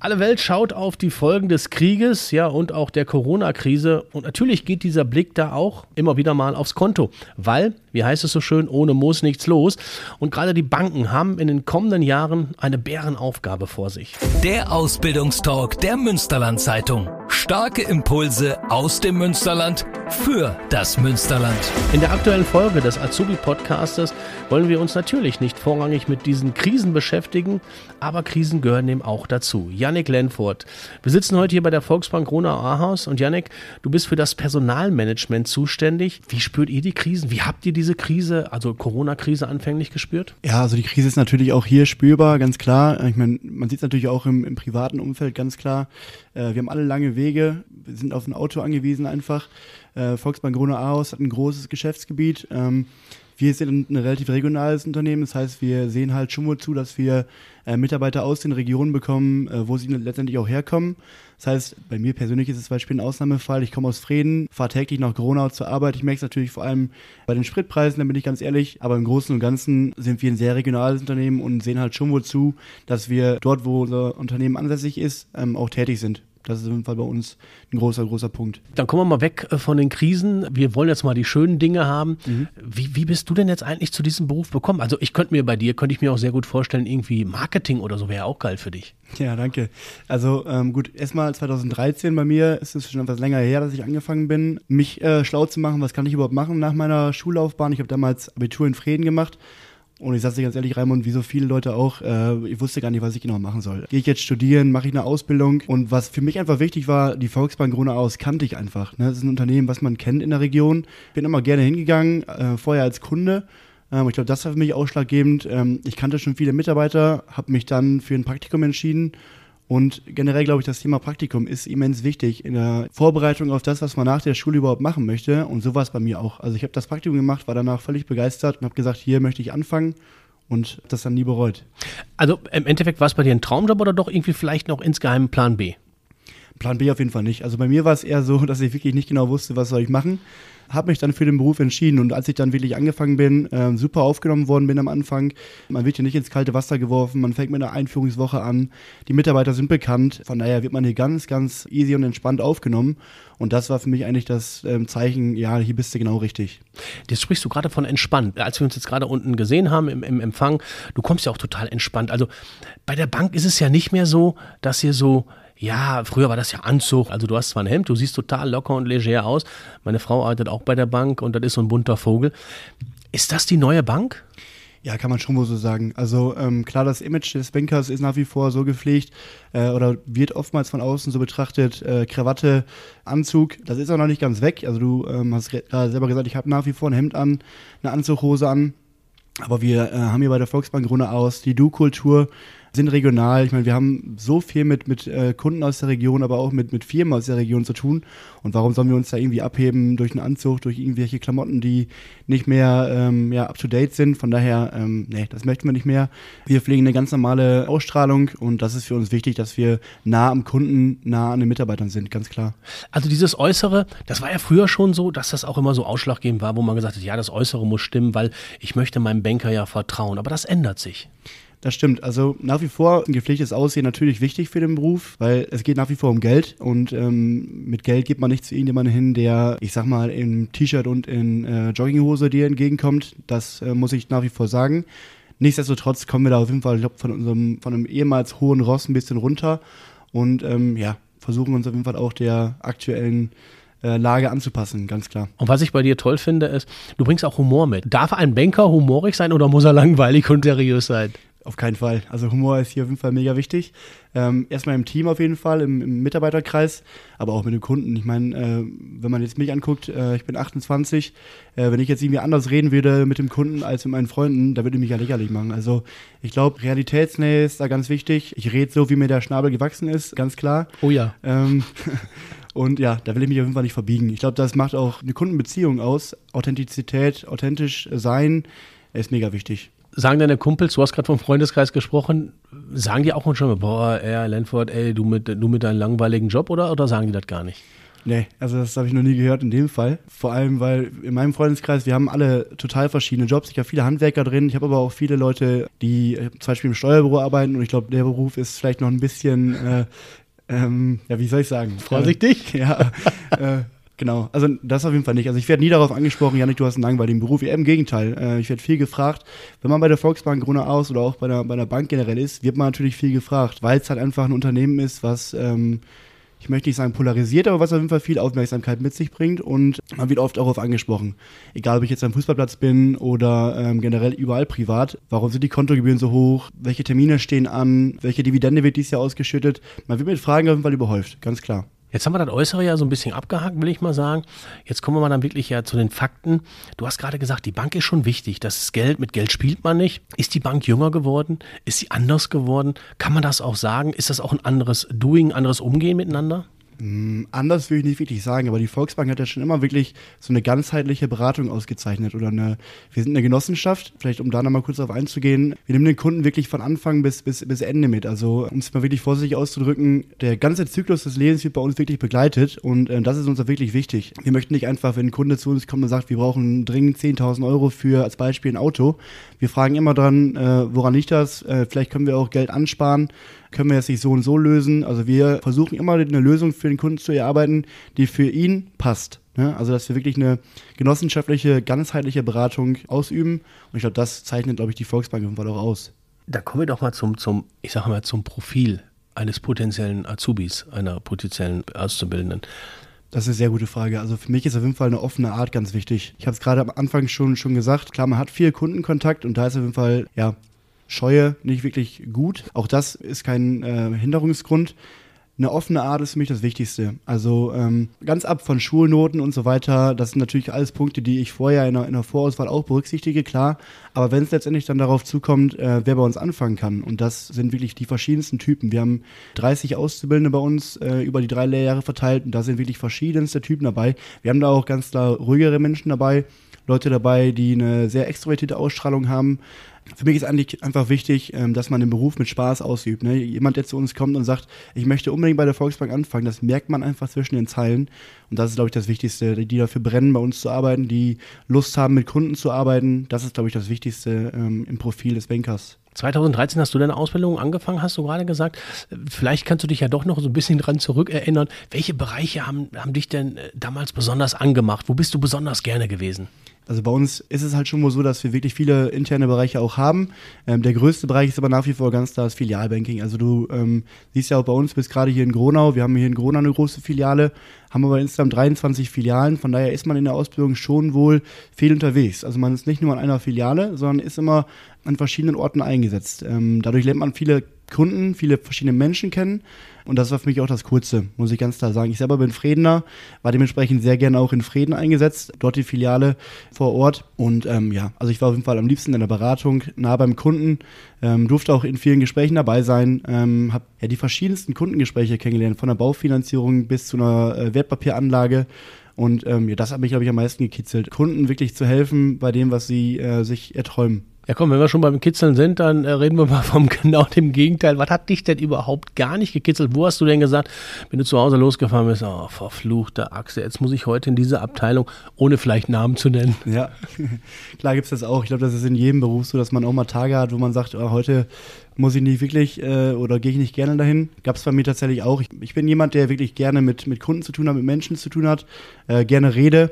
Alle Welt schaut auf die Folgen des Krieges, ja, und auch der Corona-Krise. Und natürlich geht dieser Blick da auch immer wieder mal aufs Konto, weil, wie heißt es so schön, ohne Moos nichts los. Und gerade die Banken haben in den kommenden Jahren eine Bärenaufgabe vor sich. Der Ausbildungstalk der Münsterland-Zeitung. Starke Impulse aus dem Münsterland für das Münsterland. In der aktuellen Folge des Azubi-Podcastes wollen wir uns natürlich nicht vorrangig mit diesen Krisen beschäftigen, aber Krisen gehören eben auch dazu. Yannick Lenfort. Wir sitzen heute hier bei der Volksbank Rona Ahaus und Yannick, du bist für das Personalmanagement zuständig. Wie spürt ihr die Krisen? Wie habt ihr diese Krise, also Corona-Krise anfänglich gespürt? Ja, also die Krise ist natürlich auch hier spürbar, ganz klar. Ich meine, man sieht es natürlich auch im, im privaten Umfeld ganz klar. Äh, wir haben alle lange Wege, wir sind auf ein Auto angewiesen einfach. Äh, Volksbank Rona Ahaus hat ein großes Geschäftsgebiet. Ähm, wir sind ein relativ regionales Unternehmen, das heißt, wir sehen halt schon mal zu, dass wir äh, Mitarbeiter aus den Regionen bekommen, äh, wo sie letztendlich auch herkommen. Das heißt, bei mir persönlich ist es zum Beispiel ein Ausnahmefall. Ich komme aus Frieden, fahre täglich nach Gronau zur Arbeit. Ich merke es natürlich vor allem bei den Spritpreisen, da bin ich ganz ehrlich. Aber im Großen und Ganzen sind wir ein sehr regionales Unternehmen und sehen halt schon wohl zu, dass wir dort, wo unser Unternehmen ansässig ist, ähm, auch tätig sind. Das ist auf jeden Fall bei uns ein großer, großer Punkt. Dann kommen wir mal weg äh, von den Krisen. Wir wollen jetzt mal die schönen Dinge haben. Mhm. Wie, wie bist du denn jetzt eigentlich zu diesem Beruf gekommen? Also ich könnte mir bei dir, könnte ich mir auch sehr gut vorstellen, irgendwie Marketing oder so wäre auch geil für dich. Ja, danke. Also ähm, gut, erstmal 2013 bei mir ist es schon etwas länger her, dass ich angefangen bin, mich äh, schlau zu machen, was kann ich überhaupt machen nach meiner Schullaufbahn. Ich habe damals Abitur in Frieden gemacht und ich sage dir ganz ehrlich, Raimund, wie so viele Leute auch, äh, ich wusste gar nicht, was ich genau machen soll. Gehe ich jetzt studieren, mache ich eine Ausbildung? Und was für mich einfach wichtig war, die Volksbank Gruna aus kannte ich einfach. Ne? Das ist ein Unternehmen, was man kennt in der Region. Bin immer gerne hingegangen, äh, vorher als Kunde. Ähm, ich glaube, das war für mich ausschlaggebend. Ähm, ich kannte schon viele Mitarbeiter, habe mich dann für ein Praktikum entschieden und generell glaube ich, das Thema Praktikum ist immens wichtig in der Vorbereitung auf das, was man nach der Schule überhaupt machen möchte. Und so war es bei mir auch. Also ich habe das Praktikum gemacht, war danach völlig begeistert und habe gesagt, hier möchte ich anfangen und das dann nie bereut. Also im Endeffekt war es bei dir ein Traumjob oder doch irgendwie vielleicht noch insgeheim Plan B? Plan B auf jeden Fall nicht. Also bei mir war es eher so, dass ich wirklich nicht genau wusste, was soll ich machen habe mich dann für den Beruf entschieden und als ich dann wirklich angefangen bin, äh, super aufgenommen worden bin am Anfang, man wird hier nicht ins kalte Wasser geworfen, man fängt mit einer Einführungswoche an, die Mitarbeiter sind bekannt, von daher wird man hier ganz, ganz easy und entspannt aufgenommen und das war für mich eigentlich das ähm, Zeichen, ja, hier bist du genau richtig. Jetzt sprichst du gerade von entspannt. Als wir uns jetzt gerade unten gesehen haben im, im Empfang, du kommst ja auch total entspannt. Also bei der Bank ist es ja nicht mehr so, dass ihr so ja, früher war das ja Anzug. Also du hast zwar ein Hemd, du siehst total locker und leger aus. Meine Frau arbeitet auch bei der Bank und das ist so ein bunter Vogel. Ist das die neue Bank? Ja, kann man schon wohl so sagen. Also ähm, klar, das Image des Bankers ist nach wie vor so gepflegt äh, oder wird oftmals von außen so betrachtet, äh, Krawatte, Anzug, das ist auch noch nicht ganz weg. Also du ähm, hast gerade selber gesagt, ich habe nach wie vor ein Hemd an, eine Anzughose an. Aber wir äh, haben hier bei der Volksbank Runde aus die Du-Kultur, sind regional. Ich meine, wir haben so viel mit, mit äh, Kunden aus der Region, aber auch mit, mit Firmen aus der Region zu tun. Und warum sollen wir uns da irgendwie abheben durch einen Anzug, durch irgendwelche Klamotten, die nicht mehr ähm, ja, up to date sind? Von daher, ähm, nee, das möchten wir nicht mehr. Wir pflegen eine ganz normale Ausstrahlung und das ist für uns wichtig, dass wir nah am Kunden, nah an den Mitarbeitern sind, ganz klar. Also dieses Äußere, das war ja früher schon so, dass das auch immer so ausschlaggebend war, wo man gesagt hat, ja, das Äußere muss stimmen, weil ich möchte meinem Banker ja vertrauen. Aber das ändert sich. Das stimmt. Also nach wie vor ein gepflegtes Aussehen natürlich wichtig für den Beruf, weil es geht nach wie vor um Geld und ähm, mit Geld geht man nicht zu irgendjemandem hin, der, ich sag mal, im T-Shirt und in äh, Jogginghose dir entgegenkommt. Das äh, muss ich nach wie vor sagen. Nichtsdestotrotz kommen wir da auf jeden Fall, ich glaube, von unserem, von einem ehemals hohen Ross ein bisschen runter und ähm, ja, versuchen uns auf jeden Fall auch der aktuellen äh, Lage anzupassen, ganz klar. Und was ich bei dir toll finde, ist, du bringst auch Humor mit. Darf ein Banker humorig sein oder muss er langweilig und seriös sein? Auf keinen Fall. Also Humor ist hier auf jeden Fall mega wichtig. Ähm, erstmal im Team auf jeden Fall, im, im Mitarbeiterkreis, aber auch mit den Kunden. Ich meine, äh, wenn man jetzt mich anguckt, äh, ich bin 28, äh, wenn ich jetzt irgendwie anders reden würde mit dem Kunden als mit meinen Freunden, da würde ich mich ja lächerlich machen. Also ich glaube, Realitätsnähe ist da ganz wichtig. Ich rede so, wie mir der Schnabel gewachsen ist, ganz klar. Oh ja. Ähm, Und ja, da will ich mich auf jeden Fall nicht verbiegen. Ich glaube, das macht auch eine Kundenbeziehung aus. Authentizität, authentisch sein, ist mega wichtig sagen deine Kumpels, du hast gerade vom Freundeskreis gesprochen, sagen die auch schon mal, boah, ey, Lenford, ey, du mit, du mit deinem langweiligen Job oder, oder sagen die das gar nicht? Nee, also das habe ich noch nie gehört in dem Fall. Vor allem, weil in meinem Freundeskreis, wir haben alle total verschiedene Jobs. Ich habe viele Handwerker drin, ich habe aber auch viele Leute, die zum Beispiel im Steuerbüro arbeiten und ich glaube, der Beruf ist vielleicht noch ein bisschen, äh, ähm, ja, wie soll ich sagen? Vorsichtig? Äh, ja, äh, Genau, also das auf jeden Fall nicht. Also ich werde nie darauf angesprochen, Janik, du hast einen langweiligen Beruf. Ja, Im Gegenteil, äh, ich werde viel gefragt. Wenn man bei der Volksbank Grüne aus oder auch bei der, bei der Bank generell ist, wird man natürlich viel gefragt, weil es halt einfach ein Unternehmen ist, was ähm, ich möchte nicht sagen polarisiert, aber was auf jeden Fall viel Aufmerksamkeit mit sich bringt und man wird oft darauf angesprochen. Egal, ob ich jetzt am Fußballplatz bin oder ähm, generell überall privat. Warum sind die Kontogebühren so hoch? Welche Termine stehen an? Welche Dividende wird dieses Jahr ausgeschüttet? Man wird mit Fragen auf jeden Fall überhäuft, ganz klar. Jetzt haben wir das Äußere ja so ein bisschen abgehakt, will ich mal sagen. Jetzt kommen wir mal dann wirklich ja zu den Fakten. Du hast gerade gesagt, die Bank ist schon wichtig. Das ist Geld. Mit Geld spielt man nicht. Ist die Bank jünger geworden? Ist sie anders geworden? Kann man das auch sagen? Ist das auch ein anderes Doing, anderes Umgehen miteinander? Mm, anders würde ich nicht wirklich sagen, aber die Volksbank hat ja schon immer wirklich so eine ganzheitliche Beratung ausgezeichnet oder eine, wir sind eine Genossenschaft, vielleicht um da nochmal kurz darauf einzugehen, wir nehmen den Kunden wirklich von Anfang bis, bis, bis Ende mit. Also um es mal wirklich vorsichtig auszudrücken, der ganze Zyklus des Lebens wird bei uns wirklich begleitet und äh, das ist uns auch wirklich wichtig. Wir möchten nicht einfach, wenn ein Kunde zu uns kommt und sagt, wir brauchen dringend 10.000 Euro für als Beispiel ein Auto, wir fragen immer dran, äh, woran liegt das, äh, vielleicht können wir auch Geld ansparen, können wir es nicht so und so lösen. Also wir versuchen immer eine Lösung für den Kunden zu erarbeiten, die für ihn passt. Ne? Also dass wir wirklich eine genossenschaftliche, ganzheitliche Beratung ausüben. Und ich glaube, das zeichnet, glaube ich, die Volksbank im Fall auch aus. Da kommen wir doch mal zum, zum ich sage mal, zum Profil eines potenziellen Azubis, einer potenziellen Auszubildenden. Das ist eine sehr gute Frage. Also für mich ist auf jeden Fall eine offene Art ganz wichtig. Ich habe es gerade am Anfang schon, schon gesagt. Klar, man hat viel Kundenkontakt und da ist auf jeden Fall ja, Scheue nicht wirklich gut. Auch das ist kein äh, Hinderungsgrund. Eine offene Art ist für mich das Wichtigste. Also ähm, ganz ab von Schulnoten und so weiter, das sind natürlich alles Punkte, die ich vorher in der, in der Vorauswahl auch berücksichtige, klar. Aber wenn es letztendlich dann darauf zukommt, äh, wer bei uns anfangen kann, und das sind wirklich die verschiedensten Typen. Wir haben 30 Auszubildende bei uns äh, über die drei Lehrjahre verteilt und da sind wirklich verschiedenste Typen dabei. Wir haben da auch ganz klar ruhigere Menschen dabei, Leute dabei, die eine sehr extrovertierte Ausstrahlung haben für mich ist eigentlich einfach wichtig, ähm, dass man den Beruf mit Spaß ausübt. Ne? Jemand, der zu uns kommt und sagt, ich möchte unbedingt bei der Volksbank anfangen, das merkt man einfach zwischen den Zeilen. Und das ist, glaube ich, das Wichtigste, die dafür brennen, bei uns zu arbeiten, die Lust haben, mit Kunden zu arbeiten. Das ist, glaube ich, das Wichtigste ähm, im Profil des Bankers. 2013 hast du deine Ausbildung angefangen, hast du gerade gesagt. Vielleicht kannst du dich ja doch noch so ein bisschen dran zurückerinnern. Welche Bereiche haben, haben dich denn äh, damals besonders angemacht? Wo bist du besonders gerne gewesen? Also bei uns ist es halt schon mal so, dass wir wirklich viele interne Bereiche auch haben. Ähm, der größte Bereich ist aber nach wie vor ganz klar das Filialbanking. Also du ähm, siehst ja auch bei uns, bist gerade hier in Gronau. Wir haben hier in Gronau eine große Filiale, haben aber insgesamt 23 Filialen. Von daher ist man in der Ausbildung schon wohl viel unterwegs. Also man ist nicht nur an einer Filiale, sondern ist immer an verschiedenen Orten eingesetzt. Ähm, dadurch lernt man viele Kunden, viele verschiedene Menschen kennen. Und das war für mich auch das Kurze, muss ich ganz klar sagen. Ich selber bin Fredener, war dementsprechend sehr gerne auch in Frieden eingesetzt, dort die Filiale vor Ort. Und ähm, ja, also ich war auf jeden Fall am liebsten in der Beratung, nah beim Kunden, ähm, durfte auch in vielen Gesprächen dabei sein, ähm, habe ja die verschiedensten Kundengespräche kennengelernt, von der Baufinanzierung bis zu einer äh, Wertpapieranlage. Und ähm, ja, das hat mich, glaube ich, am meisten gekitzelt, Kunden wirklich zu helfen bei dem, was sie äh, sich erträumen. Ja komm, wenn wir schon beim Kitzeln sind, dann äh, reden wir mal vom genau dem Gegenteil. Was hat dich denn überhaupt gar nicht gekitzelt? Wo hast du denn gesagt, wenn du zu Hause losgefahren bist, oh, verfluchte Achse, jetzt muss ich heute in diese Abteilung, ohne vielleicht Namen zu nennen. Ja, klar gibt es das auch. Ich glaube, das ist in jedem Beruf so, dass man auch mal Tage hat, wo man sagt, oh, heute muss ich nicht wirklich äh, oder gehe ich nicht gerne dahin. Gab es bei mir tatsächlich auch. Ich, ich, bin jemand, der wirklich gerne mit, mit Kunden zu tun hat, mit Menschen zu tun hat, äh, gerne rede.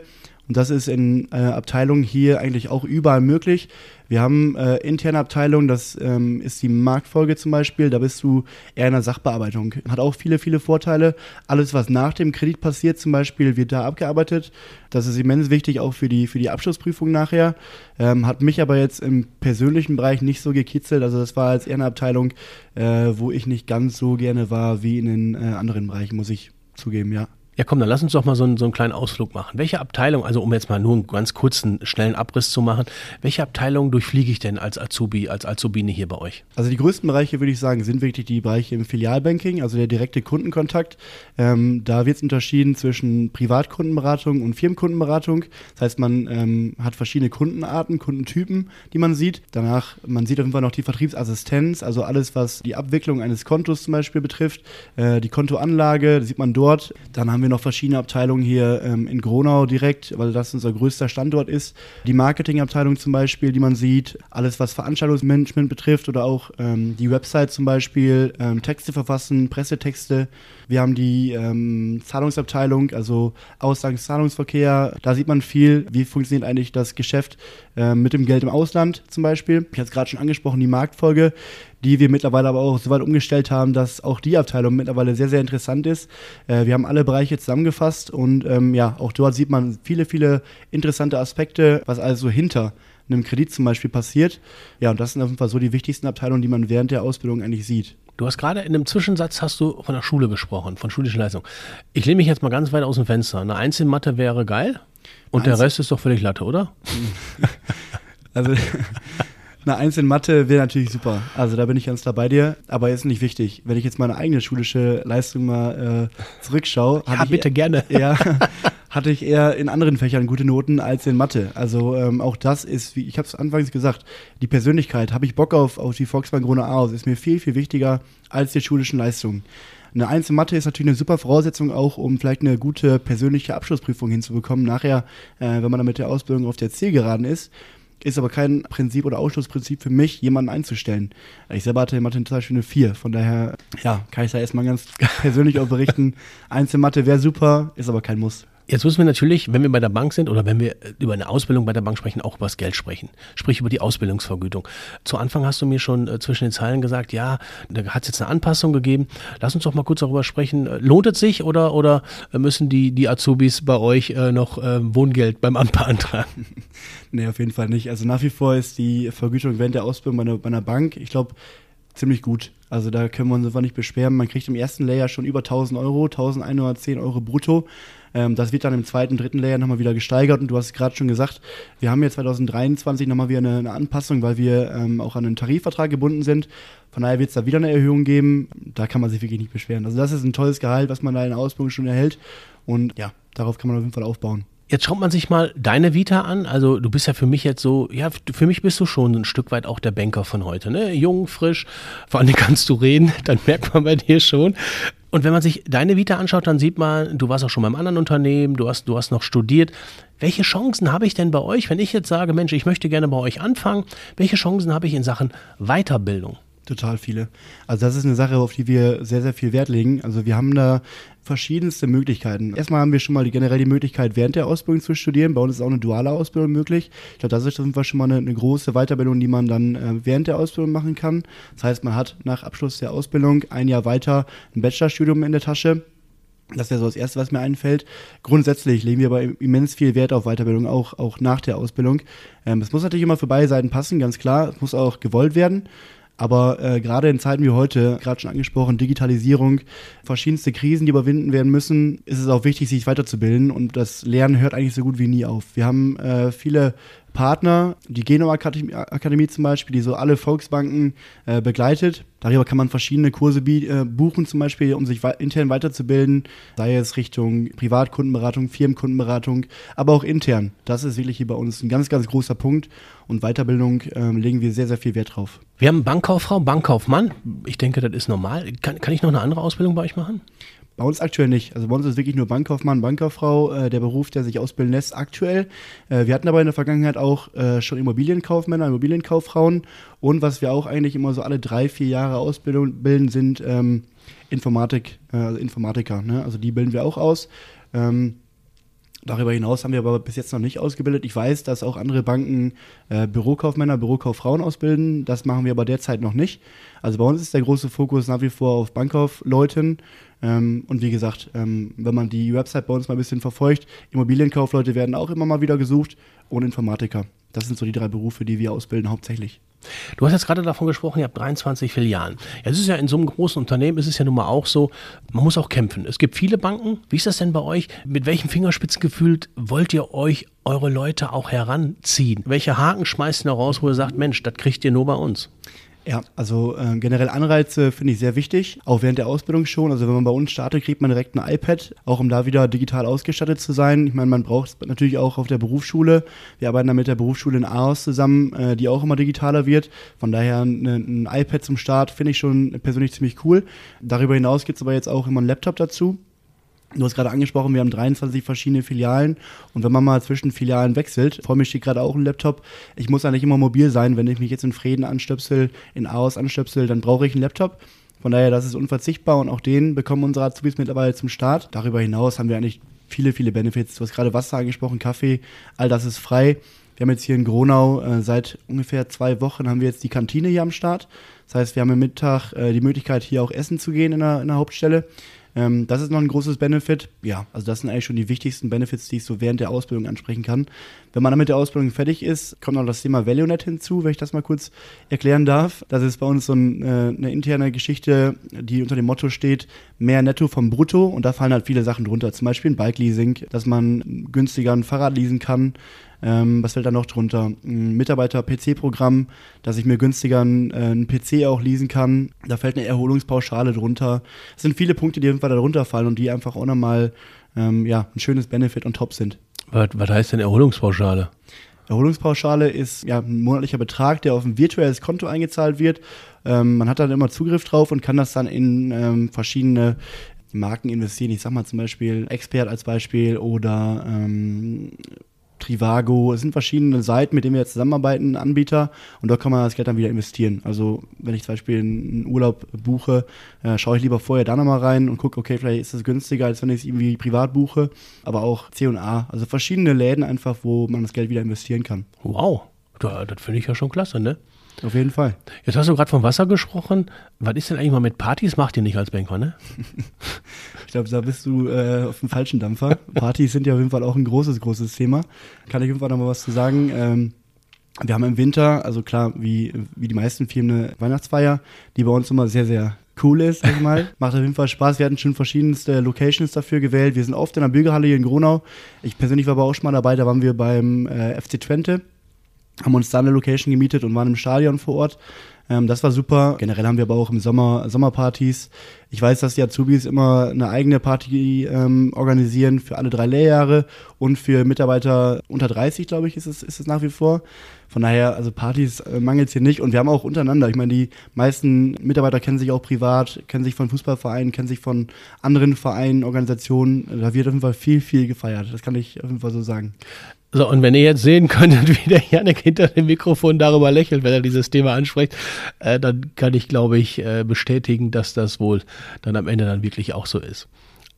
Und das ist in äh, Abteilungen hier eigentlich auch überall möglich. Wir haben äh, interne Abteilungen, das ähm, ist die Marktfolge zum Beispiel, da bist du eher in der Sachbearbeitung. Hat auch viele, viele Vorteile. Alles, was nach dem Kredit passiert zum Beispiel, wird da abgearbeitet. Das ist immens wichtig, auch für die, für die Abschlussprüfung nachher. Ähm, hat mich aber jetzt im persönlichen Bereich nicht so gekitzelt. Also das war als eher eine Abteilung, äh, wo ich nicht ganz so gerne war wie in den äh, anderen Bereichen, muss ich zugeben, ja. Ja, komm, dann lass uns doch mal so einen, so einen kleinen Ausflug machen. Welche Abteilung, also um jetzt mal nur einen ganz kurzen, schnellen Abriss zu machen, welche Abteilung durchfliege ich denn als Azubi, als Azubine hier bei euch? Also die größten Bereiche, würde ich sagen, sind wirklich die Bereiche im Filialbanking, also der direkte Kundenkontakt. Ähm, da wird es unterschieden zwischen Privatkundenberatung und Firmenkundenberatung. Das heißt, man ähm, hat verschiedene Kundenarten, Kundentypen, die man sieht. Danach, man sieht auf jeden Fall noch die Vertriebsassistenz, also alles, was die Abwicklung eines Kontos zum Beispiel betrifft, äh, die Kontoanlage, sieht man dort. Dann haben wir wir noch verschiedene Abteilungen hier ähm, in Gronau direkt, weil das unser größter Standort ist. Die Marketingabteilung zum Beispiel, die man sieht, alles was Veranstaltungsmanagement betrifft oder auch ähm, die Website zum Beispiel, ähm, Texte verfassen, Pressetexte. Wir haben die ähm, Zahlungsabteilung, also Auslandszahlungsverkehr. Da sieht man viel, wie funktioniert eigentlich das Geschäft äh, mit dem Geld im Ausland zum Beispiel. Ich hatte es gerade schon angesprochen, die Marktfolge die wir mittlerweile aber auch so weit umgestellt haben, dass auch die Abteilung mittlerweile sehr, sehr interessant ist. Äh, wir haben alle Bereiche zusammengefasst und ähm, ja, auch dort sieht man viele, viele interessante Aspekte, was also hinter einem Kredit zum Beispiel passiert. Ja, und das sind auf jeden Fall so die wichtigsten Abteilungen, die man während der Ausbildung eigentlich sieht. Du hast gerade in einem Zwischensatz hast du von der Schule gesprochen, von schulischen Leistungen. Ich lehne mich jetzt mal ganz weit aus dem Fenster. Eine Einzelmatte wäre geil und Einzel der Rest ist doch völlig Latte, oder? also eine Eins in Mathe wäre natürlich super. Also da bin ich ganz da bei dir, aber ist nicht wichtig. Wenn ich jetzt meine eigene schulische Leistung mal äh, zurückschaue, ja, bitte ich, gerne. Ja, hatte ich eher in anderen Fächern gute Noten als in Mathe. Also ähm, auch das ist, wie ich habe es anfangs gesagt, die Persönlichkeit. Habe ich Bock auf, auf die Volksbank Grone aus? Ist mir viel, viel wichtiger als die schulischen Leistungen. Eine Eins in Mathe ist natürlich eine super Voraussetzung auch, um vielleicht eine gute persönliche Abschlussprüfung hinzubekommen. Nachher, äh, wenn man dann mit der Ausbildung auf der Zielgeraden ist, ist aber kein Prinzip oder Ausschlussprinzip für mich, jemanden einzustellen. Ich selber hatte in Mathe zum Beispiel eine 4. Von daher, ja, kann ich da erstmal ganz persönlich auch berichten. Einzelmathe wäre super, ist aber kein Muss. Jetzt müssen wir natürlich, wenn wir bei der Bank sind oder wenn wir über eine Ausbildung bei der Bank sprechen, auch über das Geld sprechen. Sprich über die Ausbildungsvergütung. Zu Anfang hast du mir schon äh, zwischen den Zeilen gesagt, ja, da hat es jetzt eine Anpassung gegeben. Lass uns doch mal kurz darüber sprechen. Äh, lohnt es sich oder, oder müssen die, die Azubis bei euch äh, noch äh, Wohngeld beim Amt beantragen? nee, auf jeden Fall nicht. Also nach wie vor ist die Vergütung während der Ausbildung bei einer, bei einer Bank, ich glaube, ziemlich gut. Also da können wir uns einfach nicht beschweren. Man kriegt im ersten Layer schon über 1000 Euro, 1110 Euro brutto. Ähm, das wird dann im zweiten, dritten Layer nochmal wieder gesteigert. Und du hast gerade schon gesagt, wir haben ja 2023 nochmal wieder eine, eine Anpassung, weil wir ähm, auch an einen Tarifvertrag gebunden sind. Von daher wird es da wieder eine Erhöhung geben. Da kann man sich wirklich nicht beschweren. Also das ist ein tolles Gehalt, was man da in der Ausbildung schon erhält. Und ja, darauf kann man auf jeden Fall aufbauen. Jetzt schaut man sich mal deine Vita an. Also du bist ja für mich jetzt so, ja, für mich bist du schon ein Stück weit auch der Banker von heute, ne? Jung, frisch, vor allem kannst du reden, dann merkt man bei dir schon. Und wenn man sich deine Vita anschaut, dann sieht man, du warst auch schon beim anderen Unternehmen, du hast, du hast noch studiert. Welche Chancen habe ich denn bei euch, wenn ich jetzt sage, Mensch, ich möchte gerne bei euch anfangen? Welche Chancen habe ich in Sachen Weiterbildung? Total viele. Also das ist eine Sache, auf die wir sehr, sehr viel Wert legen. Also wir haben da verschiedenste Möglichkeiten. Erstmal haben wir schon mal die, generell die Möglichkeit, während der Ausbildung zu studieren. Bei uns ist auch eine duale Ausbildung möglich. Ich glaube, das ist auf jeden Fall schon mal eine, eine große Weiterbildung, die man dann äh, während der Ausbildung machen kann. Das heißt, man hat nach Abschluss der Ausbildung ein Jahr weiter ein Bachelorstudium in der Tasche. Das wäre so das Erste, was mir einfällt. Grundsätzlich legen wir aber immens viel Wert auf Weiterbildung, auch, auch nach der Ausbildung. Ähm, es muss natürlich immer für beide Seiten passen, ganz klar. Es muss auch gewollt werden. Aber äh, gerade in Zeiten wie heute, gerade schon angesprochen, Digitalisierung, verschiedenste Krisen, die überwinden werden müssen, ist es auch wichtig, sich weiterzubilden. Und das Lernen hört eigentlich so gut wie nie auf. Wir haben äh, viele Partner, die Genua Akademie zum Beispiel, die so alle Volksbanken äh, begleitet. Darüber kann man verschiedene Kurse äh, buchen, zum Beispiel, um sich intern weiterzubilden, sei es Richtung Privatkundenberatung, Firmenkundenberatung, aber auch intern. Das ist wirklich hier bei uns ein ganz, ganz großer Punkt und Weiterbildung äh, legen wir sehr, sehr viel Wert drauf. Wir haben Bankkauffrau, Bankkaufmann. Ich denke, das ist normal. Kann, kann ich noch eine andere Ausbildung bei euch machen? Bei uns aktuell nicht. Also bei uns ist wirklich nur Bankkaufmann, Bankkauffrau, äh, der Beruf, der sich ausbilden lässt, aktuell. Äh, wir hatten aber in der Vergangenheit auch äh, schon Immobilienkaufmänner, Immobilienkauffrauen. Und was wir auch eigentlich immer so alle drei, vier Jahre Ausbildung bilden, sind ähm, Informatik, äh, also Informatiker. Ne? Also die bilden wir auch aus. Ähm, Darüber hinaus haben wir aber bis jetzt noch nicht ausgebildet. Ich weiß, dass auch andere Banken äh, Bürokaufmänner, Bürokauffrauen ausbilden. Das machen wir aber derzeit noch nicht. Also bei uns ist der große Fokus nach wie vor auf Bankkaufleuten. Ähm, und wie gesagt, ähm, wenn man die Website bei uns mal ein bisschen verfolgt, Immobilienkaufleute werden auch immer mal wieder gesucht und Informatiker. Das sind so die drei Berufe, die wir ausbilden hauptsächlich. Du hast jetzt gerade davon gesprochen, ihr habt 23 Filialen. Jetzt ist ja in so einem großen Unternehmen, ist es ja nun mal auch so, man muss auch kämpfen. Es gibt viele Banken. Wie ist das denn bei euch? Mit welchem Fingerspitzengefühl wollt ihr euch eure Leute auch heranziehen? Welche Haken schmeißt ihr raus, wo ihr sagt, Mensch, das kriegt ihr nur bei uns? Ja, also äh, generell Anreize finde ich sehr wichtig, auch während der Ausbildung schon. Also wenn man bei uns startet, kriegt man direkt ein iPad, auch um da wieder digital ausgestattet zu sein. Ich meine, man braucht es natürlich auch auf der Berufsschule. Wir arbeiten da mit der Berufsschule in Aarhus zusammen, äh, die auch immer digitaler wird. Von daher ein, ein iPad zum Start finde ich schon persönlich ziemlich cool. Darüber hinaus gibt es aber jetzt auch immer einen Laptop dazu Du hast gerade angesprochen, wir haben 23 verschiedene Filialen und wenn man mal zwischen Filialen wechselt, vor mir steht gerade auch ein Laptop, ich muss eigentlich immer mobil sein, wenn ich mich jetzt in Frieden anstöpsel, in Aos anstöpsel, dann brauche ich einen Laptop. Von daher, das ist unverzichtbar und auch den bekommen unsere Azubis mittlerweile zum Start. Darüber hinaus haben wir eigentlich viele, viele Benefits. Du hast gerade Wasser angesprochen, Kaffee, all das ist frei. Wir haben jetzt hier in Gronau äh, seit ungefähr zwei Wochen haben wir jetzt die Kantine hier am Start. Das heißt, wir haben am Mittag äh, die Möglichkeit, hier auch essen zu gehen in der, in der Hauptstelle. Ähm, das ist noch ein großes Benefit. Ja, also das sind eigentlich schon die wichtigsten Benefits, die ich so während der Ausbildung ansprechen kann. Wenn man dann mit der Ausbildung fertig ist, kommt noch das Thema ValueNet hinzu, wenn ich das mal kurz erklären darf. Das ist bei uns so ein, äh, eine interne Geschichte, die unter dem Motto steht, mehr Netto vom Brutto und da fallen halt viele Sachen drunter. Zum Beispiel ein Bike-Leasing, dass man günstiger ein Fahrrad leasen kann, ähm, was fällt da noch drunter? Ein Mitarbeiter-PC-Programm, dass ich mir günstiger einen, äh, einen, PC auch leasen kann. Da fällt eine Erholungspauschale drunter. Es sind viele Punkte, die auf jeden Fall da drunter fallen und die einfach auch nochmal ähm, ja, ein schönes Benefit on top sind. Was, was heißt denn Erholungspauschale? Erholungspauschale ist ja ein monatlicher Betrag, der auf ein virtuelles Konto eingezahlt wird. Ähm, man hat dann immer Zugriff drauf und kann das dann in ähm, verschiedene Marken investieren. Ich sag mal zum Beispiel Expert als Beispiel oder ähm, Trivago, es sind verschiedene Seiten, mit denen wir jetzt zusammenarbeiten, Anbieter und dort kann man das Geld dann wieder investieren. Also wenn ich zum Beispiel einen Urlaub buche, äh, schaue ich lieber vorher da nochmal rein und gucke, okay, vielleicht ist es günstiger, als wenn ich es irgendwie privat buche, aber auch C&A, also verschiedene Läden einfach, wo man das Geld wieder investieren kann. Wow, das finde ich ja schon klasse, ne? Auf jeden Fall. Jetzt hast du gerade vom Wasser gesprochen. Was ist denn eigentlich mal mit Partys? Macht ihr nicht als Banker, ne? ich glaube, da bist du äh, auf dem falschen Dampfer. Partys sind ja auf jeden Fall auch ein großes, großes Thema. Kann ich auf jeden Fall noch mal was zu sagen. Ähm, wir haben im Winter, also klar, wie, wie die meisten Firmen, eine Weihnachtsfeier, die bei uns immer sehr, sehr cool ist, sag ich mal. Macht auf jeden Fall Spaß. Wir hatten schon verschiedenste Locations dafür gewählt. Wir sind oft in der Bürgerhalle hier in Gronau. Ich persönlich war aber auch schon mal dabei, da waren wir beim äh, FC Twente haben uns da eine Location gemietet und waren im Stadion vor Ort. Ähm, das war super. Generell haben wir aber auch im Sommer Sommerpartys. Ich weiß, dass die Azubis immer eine eigene Party ähm, organisieren für alle drei Lehrjahre und für Mitarbeiter unter 30, glaube ich, ist es, ist es nach wie vor. Von daher, also Partys äh, mangelt es hier nicht und wir haben auch untereinander. Ich meine, die meisten Mitarbeiter kennen sich auch privat, kennen sich von Fußballvereinen, kennen sich von anderen Vereinen, Organisationen. Da wird auf jeden Fall viel, viel gefeiert. Das kann ich auf jeden Fall so sagen. So, und wenn ihr jetzt sehen könntet, wie der Janik hinter dem Mikrofon darüber lächelt, wenn er dieses Thema anspricht, äh, dann kann ich, glaube ich, äh, bestätigen, dass das wohl dann am Ende dann wirklich auch so ist.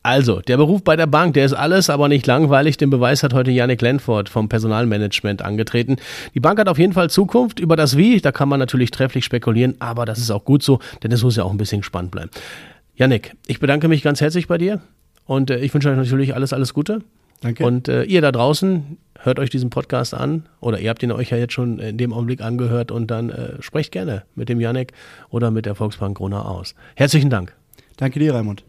Also, der Beruf bei der Bank, der ist alles, aber nicht langweilig. Den Beweis hat heute Janik Lenford vom Personalmanagement angetreten. Die Bank hat auf jeden Fall Zukunft. Über das Wie, da kann man natürlich trefflich spekulieren, aber das ist auch gut so, denn es muss ja auch ein bisschen spannend bleiben. Janik, ich bedanke mich ganz herzlich bei dir und äh, ich wünsche euch natürlich alles, alles Gute. Danke. Und äh, ihr da draußen, hört euch diesen Podcast an oder ihr habt ihn euch ja jetzt schon in dem Augenblick angehört und dann äh, sprecht gerne mit dem Janek oder mit der Volksbank Grona aus. Herzlichen Dank. Danke dir, Raimund.